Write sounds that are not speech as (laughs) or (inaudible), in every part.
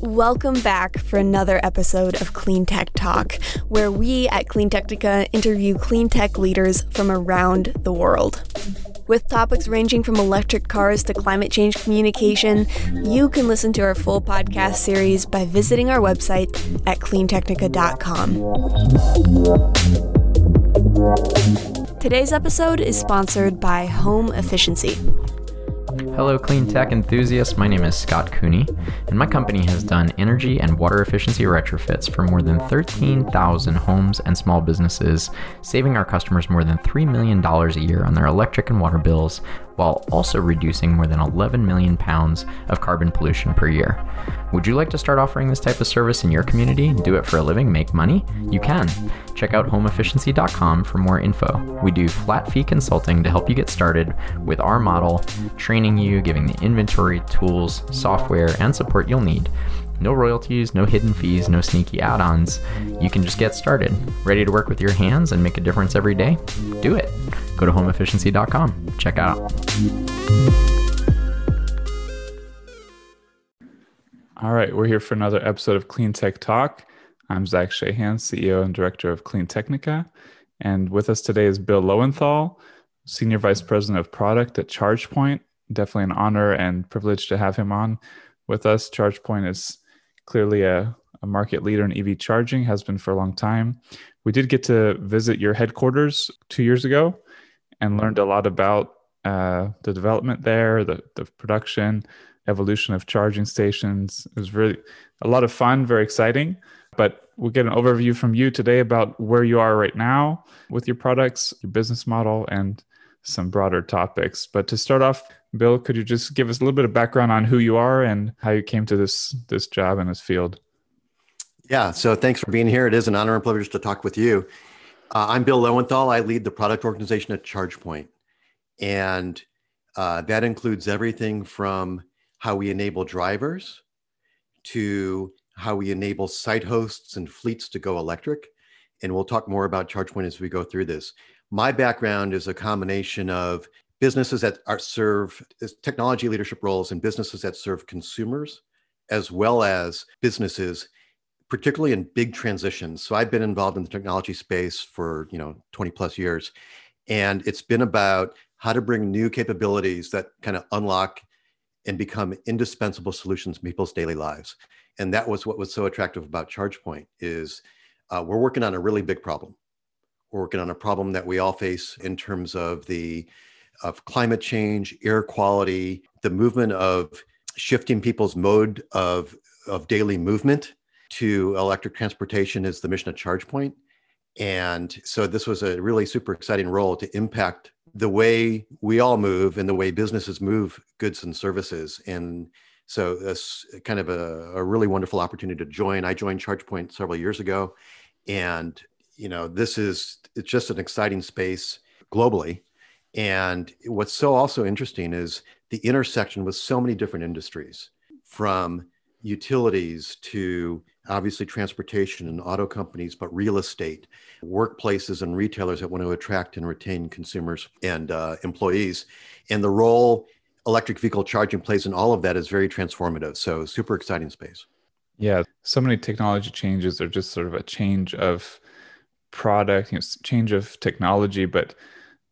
Welcome back for another episode of Clean Tech Talk, where we at CleanTechnica interview clean tech leaders from around the world. With topics ranging from electric cars to climate change communication, you can listen to our full podcast series by visiting our website at cleantechnica.com. Today's episode is sponsored by Home Efficiency. Hello, clean tech enthusiasts. My name is Scott Cooney, and my company has done energy and water efficiency retrofits for more than 13,000 homes and small businesses, saving our customers more than $3 million a year on their electric and water bills while also reducing more than 11 million pounds of carbon pollution per year. Would you like to start offering this type of service in your community? Do it for a living, make money? You can. Check out homeefficiency.com for more info. We do flat fee consulting to help you get started with our model, training you, giving the inventory, tools, software, and support you'll need. No royalties, no hidden fees, no sneaky add ons. You can just get started. Ready to work with your hands and make a difference every day? Do it. Go to homeefficiency.com. Check out. All right, we're here for another episode of Clean Tech Talk. I'm Zach Shahan, CEO and Director of CleanTechnica. And with us today is Bill Loewenthal, Senior Vice President of Product at ChargePoint. Definitely an honor and privilege to have him on with us. ChargePoint is clearly a, a market leader in EV charging, has been for a long time. We did get to visit your headquarters two years ago and learned a lot about uh, the development there, the, the production, evolution of charging stations. It was really a lot of fun, very exciting. But we'll get an overview from you today about where you are right now with your products, your business model, and some broader topics. But to start off, Bill, could you just give us a little bit of background on who you are and how you came to this this job in this field? Yeah, so thanks for being here. It is an honor and privilege to talk with you. Uh, I'm Bill Loewenthal. I lead the product organization at ChargePoint, and uh, that includes everything from how we enable drivers to how we enable site hosts and fleets to go electric. And we'll talk more about ChargePoint as we go through this. My background is a combination of businesses that are serve technology leadership roles and businesses that serve consumers, as well as businesses, particularly in big transitions. So I've been involved in the technology space for you know 20 plus years, and it's been about how to bring new capabilities that kind of unlock and become indispensable solutions in people's daily lives. And that was what was so attractive about ChargePoint is uh, we're working on a really big problem. We're working on a problem that we all face in terms of the of climate change, air quality, the movement of shifting people's mode of, of daily movement to electric transportation is the mission of ChargePoint. And so this was a really super exciting role to impact the way we all move and the way businesses move goods and services. And so it's kind of a, a really wonderful opportunity to join. I joined ChargePoint several years ago. And, you know, this is, it's just an exciting space globally and what's so also interesting is the intersection with so many different industries from utilities to obviously transportation and auto companies, but real estate, workplaces and retailers that want to attract and retain consumers and uh, employees. And the role electric vehicle charging plays in all of that is very transformative. So, super exciting space. Yeah, so many technology changes are just sort of a change of product, you know, change of technology, but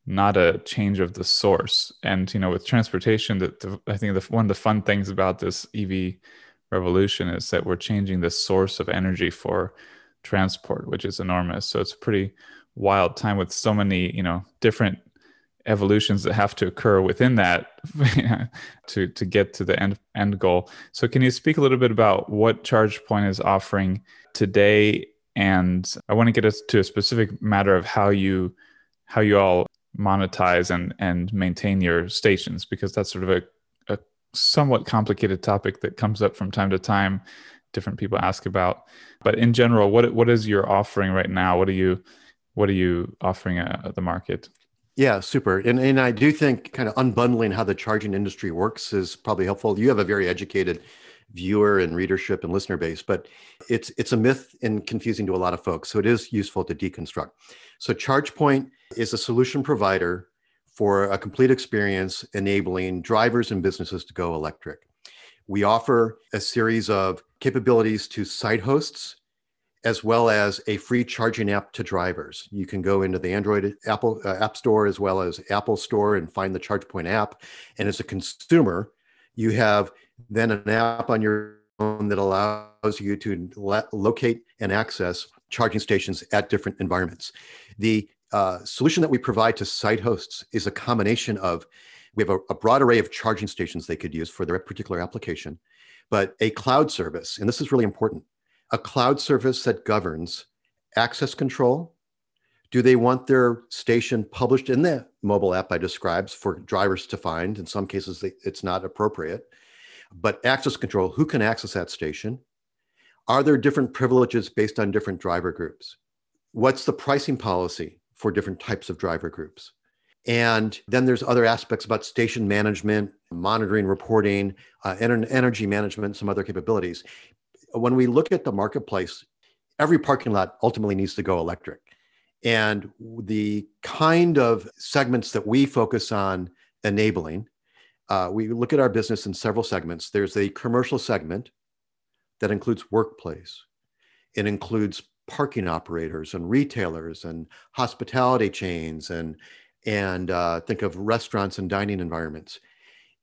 not a change of the source. And you know, with transportation, that I think the, one of the fun things about this EV revolution is that we're changing the source of energy for transport, which is enormous. So it's a pretty wild time with so many you know different evolutions that have to occur within that (laughs) to to get to the end end goal. So can you speak a little bit about what ChargePoint is offering today? And I want to get us to a specific matter of how you how you all monetize and and maintain your stations because that's sort of a, a somewhat complicated topic that comes up from time to time different people ask about. But in general what what is your offering right now? What are you what are you offering at uh, the market? Yeah super. And, and i do think kind of unbundling how the charging industry works is probably helpful. You have a very educated viewer and readership and listener base but it's it's a myth and confusing to a lot of folks. So it is useful to deconstruct. So chargepoint is a solution provider for a complete experience enabling drivers and businesses to go electric We offer a series of capabilities to site hosts as well as a free charging app to drivers. You can go into the Android Apple uh, App Store as well as Apple Store and find the ChargePoint app. And as a consumer, you have then an app on your phone that allows you to le- locate and access charging stations at different environments. The uh, solution that we provide to site hosts is a combination of we have a, a broad array of charging stations they could use for their particular application, but a cloud service, and this is really important a cloud service that governs access control. Do they want their station published in the mobile app I described for drivers to find? In some cases, it's not appropriate. But access control who can access that station? Are there different privileges based on different driver groups? What's the pricing policy for different types of driver groups? And then there's other aspects about station management, monitoring, reporting, uh, energy management, some other capabilities when we look at the marketplace, every parking lot ultimately needs to go electric. And the kind of segments that we focus on enabling, uh, we look at our business in several segments. There's a commercial segment that includes workplace, it includes parking operators and retailers and hospitality chains and and uh, think of restaurants and dining environments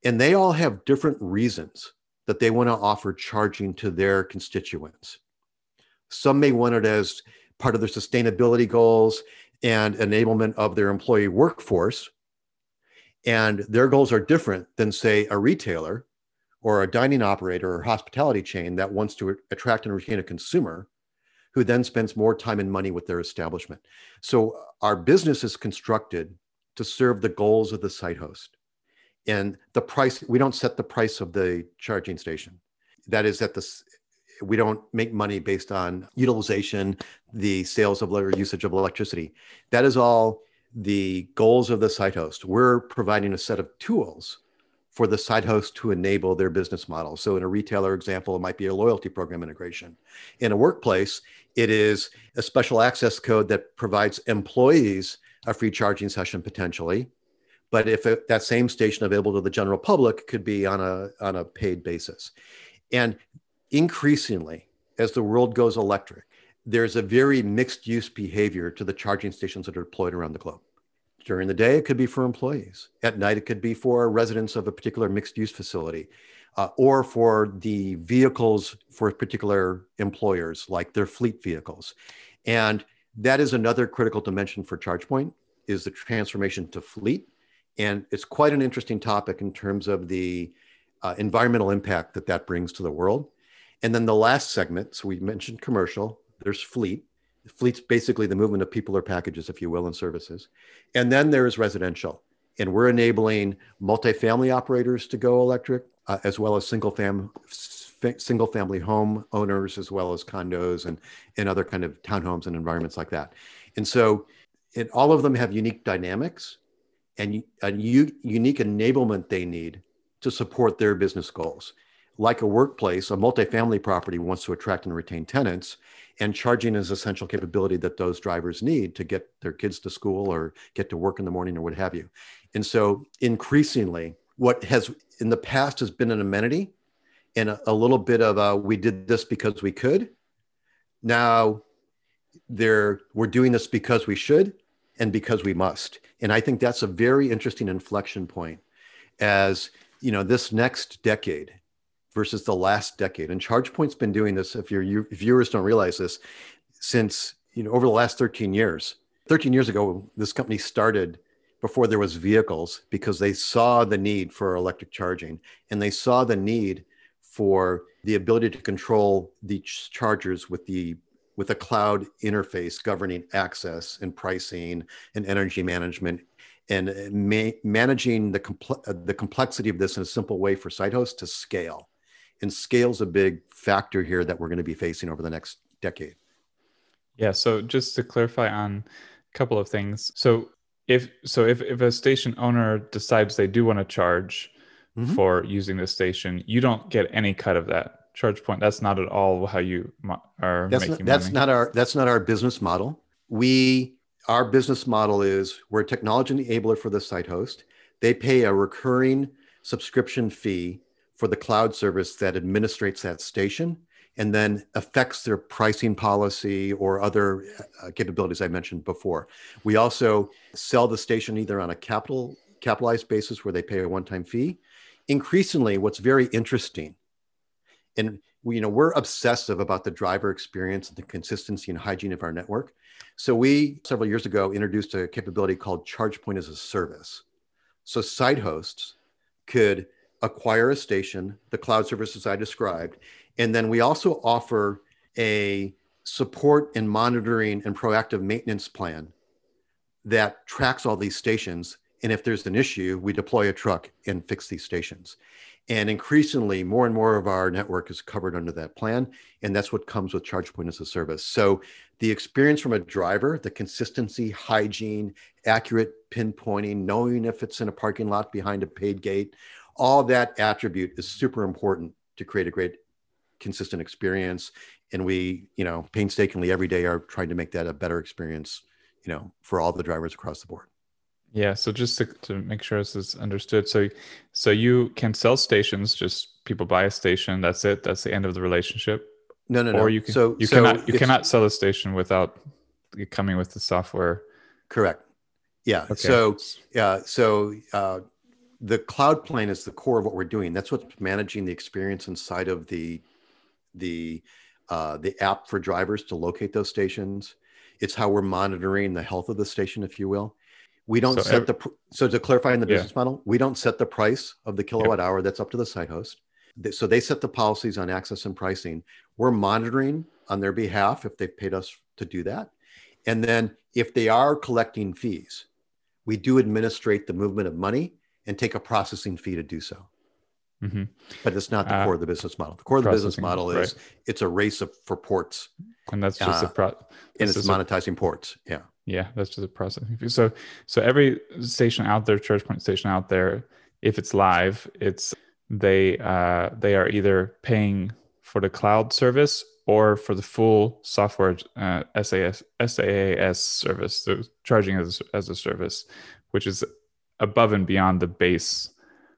and they all have different reasons that they want to offer charging to their constituents. Some may want it as part of their sustainability goals and enablement of their employee workforce. And their goals are different than, say, a retailer or a dining operator or hospitality chain that wants to attract and retain a consumer who then spends more time and money with their establishment. So our business is constructed to serve the goals of the site host. And the price we don't set the price of the charging station. That is at the we don't make money based on utilization the sales of or usage of electricity. That is all the goals of the site host. We're providing a set of tools for the site host to enable their business model. So in a retailer example it might be a loyalty program integration. In a workplace it is a special access code that provides employees a free charging session potentially. But if it, that same station available to the general public could be on a on a paid basis. And increasingly as the world goes electric there's a very mixed use behavior to the charging stations that are deployed around the globe during the day it could be for employees at night it could be for residents of a particular mixed use facility uh, or for the vehicles for particular employers like their fleet vehicles and that is another critical dimension for chargepoint is the transformation to fleet and it's quite an interesting topic in terms of the uh, environmental impact that that brings to the world. And then the last segment, so we mentioned commercial, there's fleet. Fleet's basically the movement of people or packages, if you will, and services. And then there's residential. And we're enabling multifamily operators to go electric, uh, as well as single fam single family home owners, as well as condos and, and other kind of townhomes and environments like that. And so it, all of them have unique dynamics and a u- unique enablement they need to support their business goals. Like a workplace, a multifamily property wants to attract and retain tenants, and charging is essential capability that those drivers need to get their kids to school or get to work in the morning or what have you. And so, increasingly, what has in the past has been an amenity and a, a little bit of a, we did this because we could. Now, there we're doing this because we should and because we must. And I think that's a very interesting inflection point as you know this next decade versus the last decade. And ChargePoint's been doing this, if your viewers don't realize this, since you know over the last 13 years. 13 years ago, this company started before there was vehicles because they saw the need for electric charging and they saw the need for the ability to control the chargers with the with a cloud interface governing access and pricing and energy management and uh, ma- managing the, compl- uh, the complexity of this in a simple way for site hosts to scale. And scale is a big factor here that we're going to be facing over the next decade. Yeah. So just to clarify on a couple of things. So if so if, if a station owner decides they do want to charge mm-hmm. for using the station, you don't get any cut of that charge point that's not at all how you are that's making not, that's money. not our that's not our business model we our business model is we're a technology enabler for the site host they pay a recurring subscription fee for the cloud service that administrates that station and then affects their pricing policy or other uh, capabilities I mentioned before. We also sell the station either on a capital capitalized basis where they pay a one-time fee. Increasingly, what's very interesting, and we, you know, we're obsessive about the driver experience and the consistency and hygiene of our network. So we several years ago introduced a capability called ChargePoint as a service. So site hosts could acquire a station, the cloud services I described, and then we also offer a support and monitoring and proactive maintenance plan that tracks all these stations. And if there's an issue, we deploy a truck and fix these stations. And increasingly, more and more of our network is covered under that plan. And that's what comes with ChargePoint as a service. So the experience from a driver, the consistency, hygiene, accurate pinpointing, knowing if it's in a parking lot behind a paid gate, all that attribute is super important to create a great consistent experience. And we you know painstakingly every day are trying to make that a better experience you know for all the drivers across the board. Yeah. So just to, to make sure this is understood so so you can sell stations just people buy a station that's it that's the end of the relationship? No no no. Or you can so you so cannot you cannot sell a station without coming with the software? Correct. Yeah. Okay. so yeah so uh, the cloud plane is the core of what we're doing that's what's managing the experience inside of the the uh, the app for drivers to locate those stations. It's how we're monitoring the health of the station, if you will. We don't so set the so to clarify in the business yeah. model, we don't set the price of the kilowatt hour. That's up to the site host. So they set the policies on access and pricing. We're monitoring on their behalf if they've paid us to do that. And then if they are collecting fees, we do administrate the movement of money and take a processing fee to do so. Mm-hmm. But it's not the uh, core of the business model. The core of the business model is right. it's a race of, for ports, and that's just uh, a pro- and it's monetizing a, ports. Yeah, yeah, that's just a processing fee. So, so every station out there, ChargePoint station out there, if it's live, it's they uh, they are either paying for the cloud service or for the full software uh, SAS SaaS service, so charging as as a service, which is above and beyond the base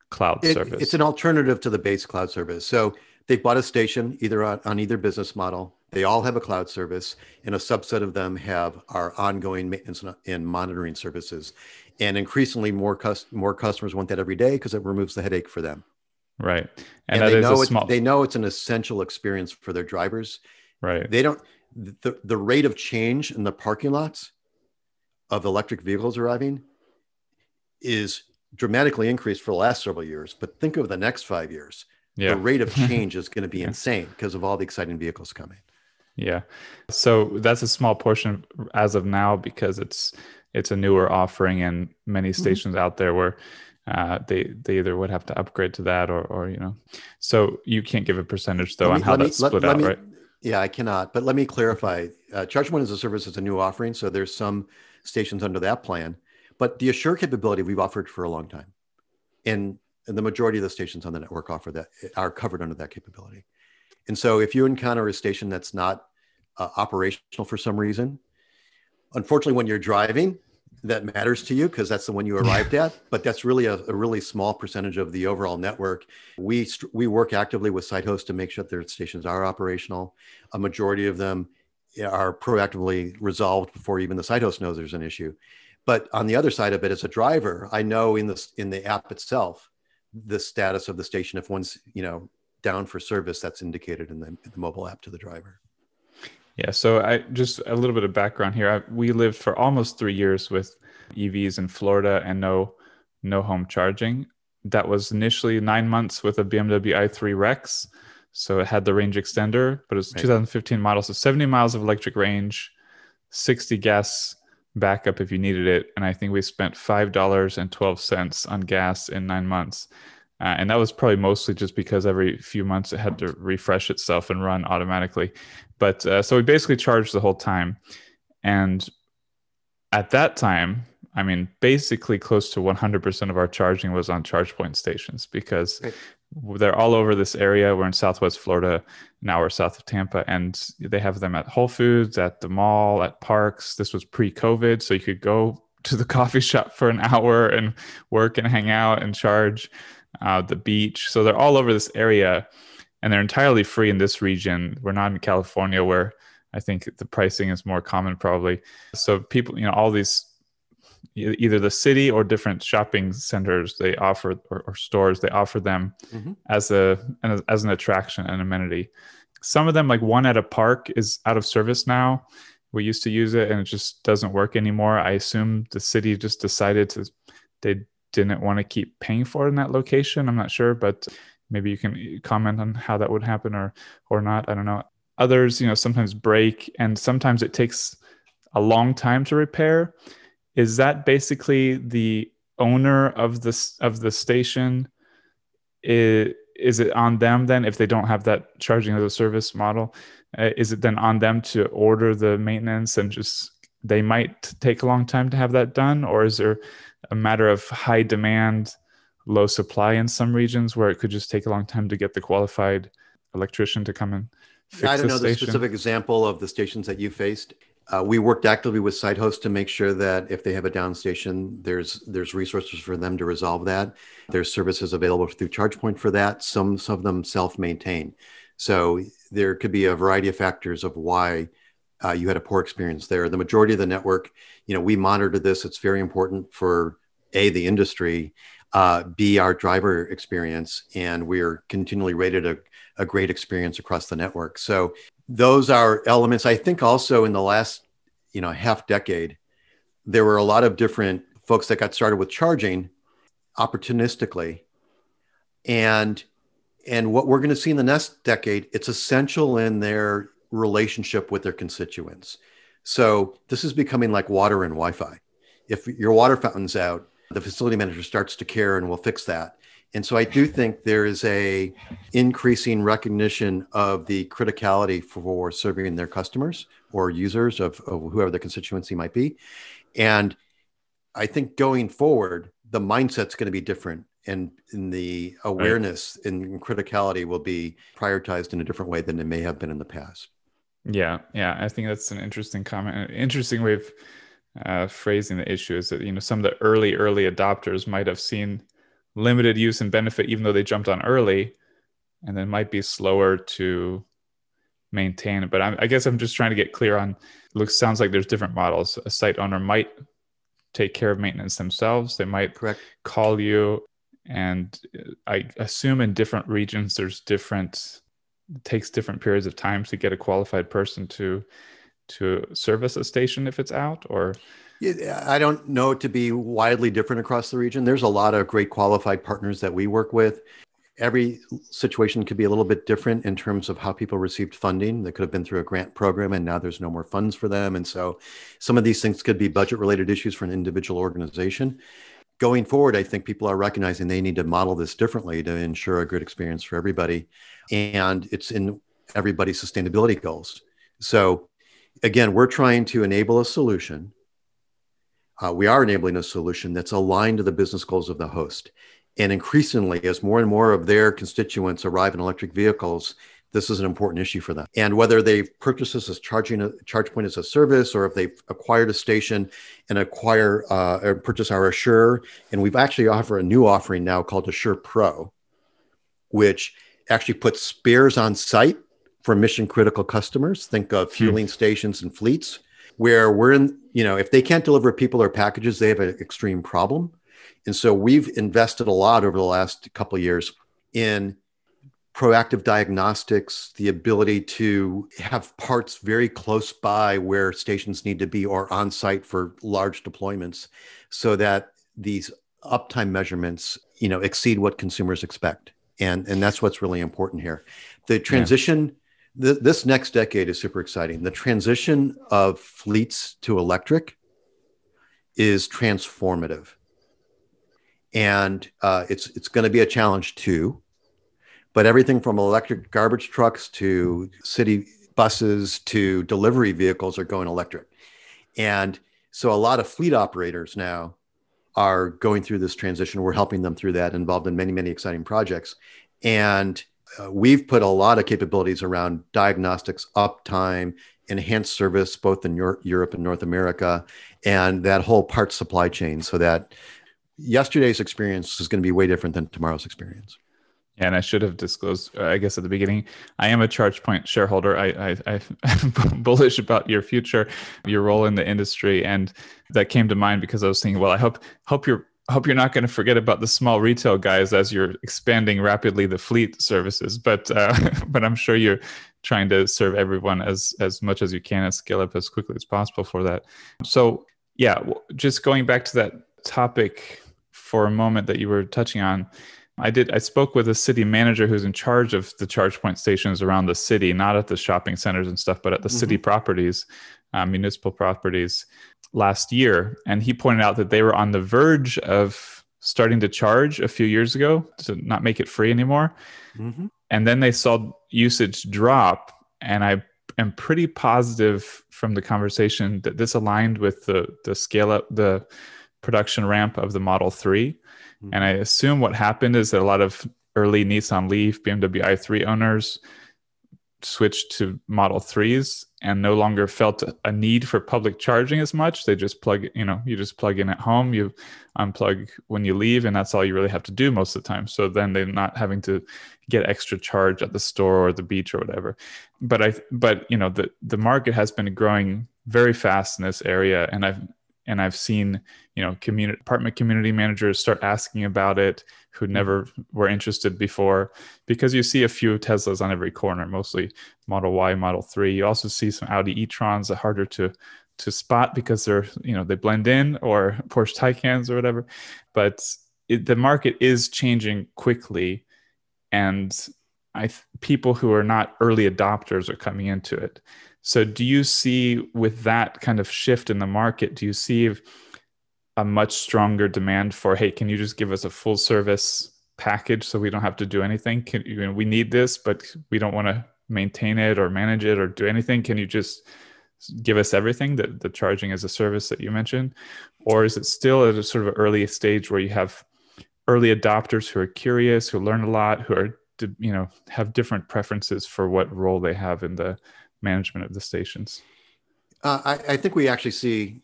cloud it, service. It's an alternative to the base cloud service. So they've bought a station either on, on either business model. They all have a cloud service, and a subset of them have our ongoing maintenance and monitoring services. And increasingly, more cus- more customers want that every day because it removes the headache for them. Right, and, and they know small... they know it's an essential experience for their drivers. Right, they don't the the rate of change in the parking lots of electric vehicles arriving is dramatically increased for the last several years, but think of the next five years. Yeah. The rate of (laughs) change is going to be insane because of all the exciting vehicles coming. Yeah. So that's a small portion as of now because it's it's a newer offering and many mm-hmm. stations mm-hmm. out there where uh, they they either would have to upgrade to that or or you know. So you can't give a percentage though me, on how that's me, split let, out, let me, right? Yeah, I cannot. But let me clarify. Uh, one as a service is a new offering, so there's some stations under that plan. But the Assure capability we've offered for a long time. And, and the majority of the stations on the network offer that are covered under that capability. And so if you encounter a station that's not uh, operational for some reason, unfortunately, when you're driving, that matters to you because that's the one you arrived at. But that's really a, a, really small percentage of the overall network. We we work actively with site hosts to make sure that their stations are operational. A majority of them are proactively resolved before even the site host knows there's an issue but on the other side of it, as a driver, I know in the in the app itself the status of the station. If one's you know down for service, that's indicated in the, in the mobile app to the driver. Yeah. So I just a little bit of background here. I, we lived for almost three years with EVs in Florida and no no home charging. That was initially nine months with a BMW i3 Rex. So it had the range extender, but it's right. 2015 model, so 70 miles of electric range, 60 gas backup if you needed it. And I think we spent five dollars and twelve cents on gas in nine months. Uh, and that was probably mostly just because every few months it had to refresh itself and run automatically. But uh, so we basically charged the whole time. And at that time, I mean, basically close to 100% of our charging was on ChargePoint stations because they're all over this area. We're in Southwest Florida, now we're south of Tampa, and they have them at Whole Foods, at the mall, at parks. This was pre-COVID, so you could go to the (laughs) coffee shop for an hour and work and hang out and charge. uh, the beach. So they're all over this area, and they're entirely free in this region. We're not in California where I think the pricing is more common probably. So people, you know, all these either the city or different shopping centers they offer or, or stores they offer them mm-hmm. as a as an attraction and amenity. Some of them like one at a park is out of service now. We used to use it and it just doesn't work anymore. I assume the city just decided to they didn't want to keep paying for it in that location. I'm not sure but maybe you can comment on how that would happen or or not. I don't know. Others you know sometimes break and sometimes it takes a long time to repair is that basically the owner of this of the station is, is it on them then if they don't have that charging as a service model uh, is it then on them to order the maintenance and just they might take a long time to have that done or is there a matter of high demand low supply in some regions where it could just take a long time to get the qualified electrician to come and fix I don't know station? the specific example of the stations that you faced. Uh, we worked actively with site hosts to make sure that if they have a down station, there's there's resources for them to resolve that. There's services available through ChargePoint for that. Some some of them self-maintain. So there could be a variety of factors of why uh, you had a poor experience there. The majority of the network, you know, we monitor this. It's very important for a the industry, uh, b our driver experience, and we're continually rated a, a great experience across the network. So those are elements. I think also in the last, you know, half decade, there were a lot of different folks that got started with charging opportunistically. And and what we're going to see in the next decade, it's essential in their relationship with their constituents. So this is becoming like water and Wi-Fi. If your water fountain's out, the facility manager starts to care and will fix that. And so I do think there is a increasing recognition of the criticality for serving their customers or users of, of whoever the constituency might be. And I think going forward, the mindset's going to be different and, and the awareness right. and criticality will be prioritized in a different way than it may have been in the past. Yeah, yeah, I think that's an interesting comment. An interesting way of uh, phrasing the issue is that you know some of the early early adopters might have seen limited use and benefit, even though they jumped on early, and then might be slower to maintain. But I'm, i guess I'm just trying to get clear on. Looks sounds like there's different models. A site owner might take care of maintenance themselves. They might correct call you, and I assume in different regions there's different. It takes different periods of time to get a qualified person to to service a station if it's out or I don't know it to be widely different across the region. There's a lot of great qualified partners that we work with. Every situation could be a little bit different in terms of how people received funding. They could have been through a grant program and now there's no more funds for them. And so some of these things could be budget related issues for an individual organization. Going forward, I think people are recognizing they need to model this differently to ensure a good experience for everybody. And it's in everybody's sustainability goals. So again, we're trying to enable a solution uh, we are enabling a solution that's aligned to the business goals of the host. And increasingly, as more and more of their constituents arrive in electric vehicles, this is an important issue for them. And whether they've purchased this as charging a ChargePoint as a service, or if they've acquired a station and acquire uh, or purchase our Assure, and we've actually offer a new offering now called Assure Pro, which actually puts spares on site for mission critical customers. Think of hmm. fueling hmm. stations and fleets where we're in, you know, if they can't deliver people or packages, they have an extreme problem. And so we've invested a lot over the last couple of years in proactive diagnostics, the ability to have parts very close by where stations need to be or on site for large deployments so that these uptime measurements, you know, exceed what consumers expect. And, and that's what's really important here. The transition th- this next decade is super exciting. The transition of fleets to electric is transformative, and uh, it's it's going to be a challenge too. But everything from electric garbage trucks to city buses to delivery vehicles are going electric, and so a lot of fleet operators now are going through this transition. We're helping them through that, involved in many many exciting projects, and uh, we've put a lot of capabilities around diagnostics, uptime, enhanced service, both in Europe and North America, and that whole part supply chain so that yesterday's experience is going to be way different than tomorrow's experience. And I should have disclosed, uh, I guess, at the beginning. I am a ChargePoint shareholder. I, I, I'm (laughs) bullish about your future, your role in the industry, and that came to mind because I was thinking, well, I hope hope you're hope you're not going to forget about the small retail guys as you're expanding rapidly the fleet services. But uh, (laughs) but I'm sure you're trying to serve everyone as as much as you can and scale up as quickly as possible for that. So yeah, just going back to that topic for a moment that you were touching on I did. I spoke with a city manager who's in charge of the ChargePoint stations around the city, not at the shopping centers and stuff, but at the mm-hmm. city properties, uh, municipal properties, last year, and he pointed out that they were on the verge of starting to charge a few years ago to not make it free anymore, mm-hmm. and then they saw usage drop, and I am pretty positive from the conversation that this aligned with the the scale up the production ramp of the Model 3 and I assume what happened is that a lot of early Nissan Leaf, BMW i3 owners switched to Model 3s and no longer felt a need for public charging as much. They just plug, you know, you just plug in at home, you unplug when you leave, and that's all you really have to do most of the time. So then they're not having to get extra charge at the store or the beach or whatever. But I, but you know, the the market has been growing very fast in this area, and I've and I've seen you know community apartment community managers start asking about it who hmm. never were interested before because you see a few Teslas on every corner, mostly Model Y, Model 3. You also see some Audi e-trons that are harder to to spot because they're you know they blend in or (laughs) Porsche Taycans or whatever. But it, the market is changing quickly, and I people who are not early adopters are coming into it. So, do you see with that kind of shift in the market, do you see a much stronger demand for, hey, can you just give us a full service package so we don't have to do anything? Can you know, we need this, but we don't want to maintain it or manage it or do anything? Can you just give us everything that the charging as a service that you mentioned, or is it still at a sort of early stage where you have early adopters who are curious, who learn a lot, who are you know have different preferences for what role they have in the management of the stations? Uh, I, I, think we actually see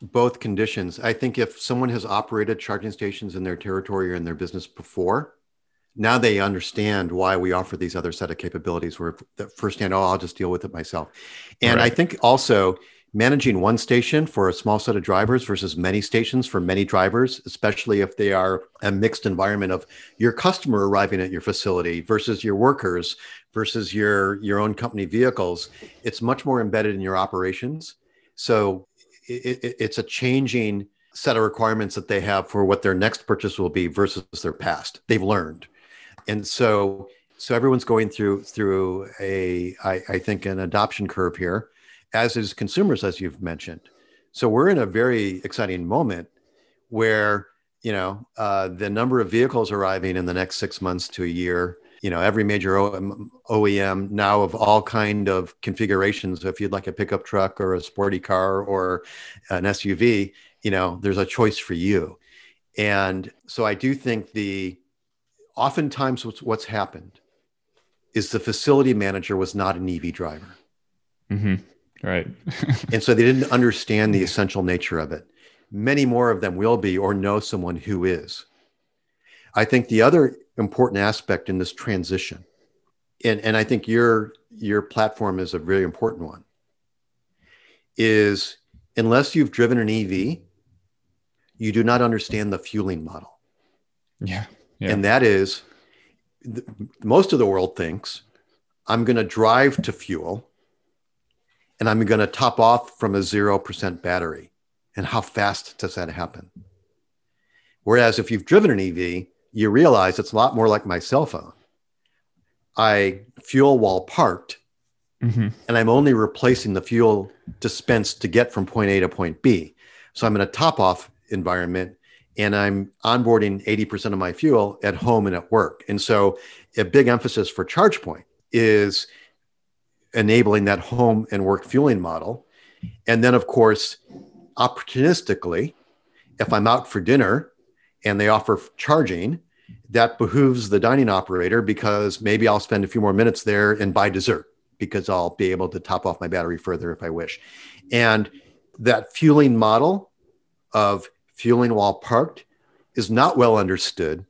both conditions. I think if someone has operated charging stations in their territory or in their business before, now they understand why we offer these other set of capabilities where the firsthand, oh, I'll just deal with it myself. And right. I think also managing one station for a small set of drivers versus many stations for many drivers, especially if they are a mixed environment of your customer arriving at your facility versus your workers versus your your own company vehicles, it's much more embedded in your operations. So it, it, it's a changing set of requirements that they have for what their next purchase will be versus their past. They've learned, and so so everyone's going through through a I, I think an adoption curve here as is consumers, as you've mentioned. So we're in a very exciting moment where you know uh, the number of vehicles arriving in the next six months to a year. You know, every major OEM now of all kind of configurations. If you'd like a pickup truck or a sporty car or an SUV, you know, there's a choice for you. And so I do think the oftentimes what's, what's happened is the facility manager was not an EV driver. Mm-hmm. Right. and so they didn't understand the essential nature of it. Many more of them will be or know someone who is. I think the other important aspect in this transition, and, and I think your your platform is a very important one, is unless you've driven an EV, you do not understand the fueling model. Yeah. yeah. And that is most of the world thinks I'm going to drive to fuel and I'm going to top off from a 0% battery. And how fast does that happen? Whereas if you've driven an EV, you realize it's a lot more like my cell phone. I fuel while parked, mm-hmm. and I'm only replacing the fuel dispensed to get from point A to point B. So I'm in a top off environment and I'm onboarding 80% of my fuel at home and at work. And so a big emphasis for ChargePoint is enabling that home and work fueling model. And then, of course, opportunistically, if I'm out for dinner and they offer charging, that behooves the dining operator because maybe I'll spend a few more minutes there and buy dessert because I'll be able to top off my battery further if I wish. And that fueling model of fueling while parked is not well understood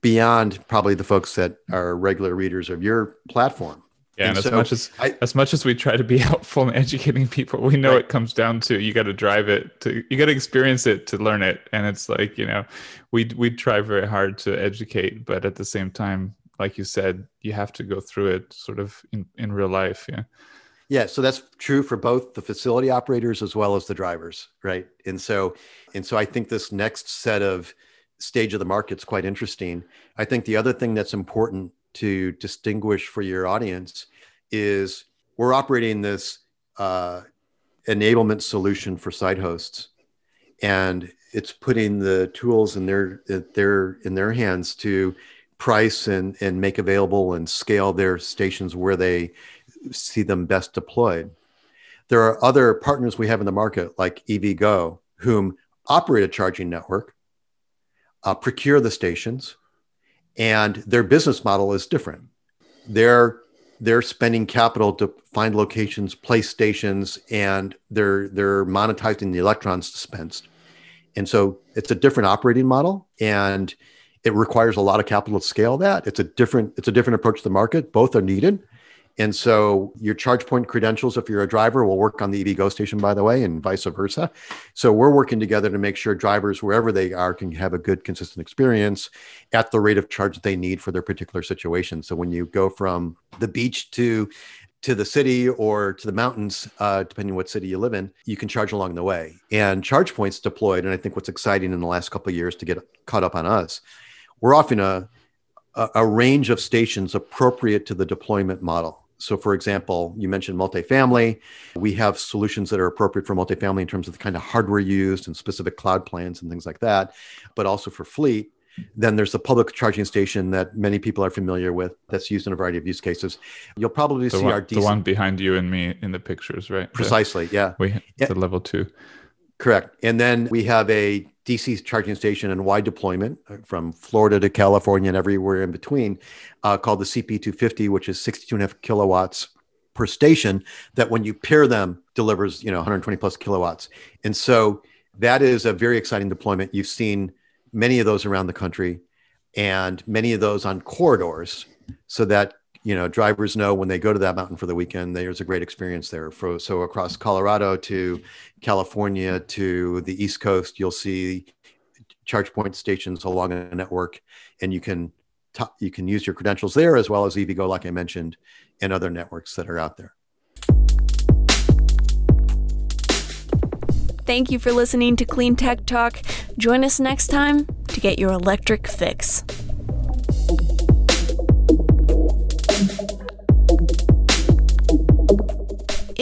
beyond probably the folks that are regular readers of your platform. Yeah, and, and as much as I, as much as we try to be (laughs) helpful in educating people, we know right. it comes down to you got to drive it to you got to experience it to learn it, and it's like you know, we we try very hard to educate, but at the same time, like you said, you have to go through it sort of in in real life. Yeah. Yeah, so that's true for both the facility operators as well as the drivers, right? And so, and so I think this next set of stage of the market is quite interesting. I think the other thing that's important to distinguish for your audience is we're operating this uh, enablement solution for site hosts, and it's putting the tools in their their in their hands to price and and make available and scale their stations where they see them best deployed. There are other partners we have in the market like EVgo, whom operate a charging network, uh, procure the stations, and their business model is different. They're they're spending capital to find locations, place stations, and they're they're monetizing the electrons dispensed. And so it's a different operating model, and it requires a lot of capital to scale that. It's a different it's a different approach to the market. Both are needed, and so your ChargePoint credentials, if you're a driver, will work on the EVgo station, by the way, and vice versa. So we're working together to make sure drivers, wherever they are, can have a good, consistent experience at the rate of charge that they need for their particular situation. So when you go from the beach to to the city or to the mountains, uh, depending on what city you live in, you can charge along the way. And charge points deployed, and I think what's exciting in the last couple of years to get caught up on us, we're offering a, a, a range of stations appropriate to the deployment model. So, for example, you mentioned multifamily. We have solutions that are appropriate for multifamily in terms of the kind of hardware used and specific cloud plans and things like that, but also for fleet. Then there's the public charging station that many people are familiar with that's used in a variety of use cases. You'll probably the see one, our DC- the one behind you and me in the pictures, right? Precisely, yeah. We the level two. Correct. And then we have a DC charging station and wide deployment uh, from Florida to California and everywhere in between uh, called the CPE250, which is 62 and a half kilowatts per station that when you pair them delivers, you know, 120 plus kilowatts. And so that is a very exciting deployment. You've seen many of those around the country and many of those on corridors so that you know drivers know when they go to that mountain for the weekend there's a great experience there. For so across colorado to california to the east coast you'll see ChargePoint stations along a network and you can t- you can use your credentials there as well as evgo like i mentioned and other networks that are out there. Thank you for listening to clean tech talk. Join us next time to get your electric fix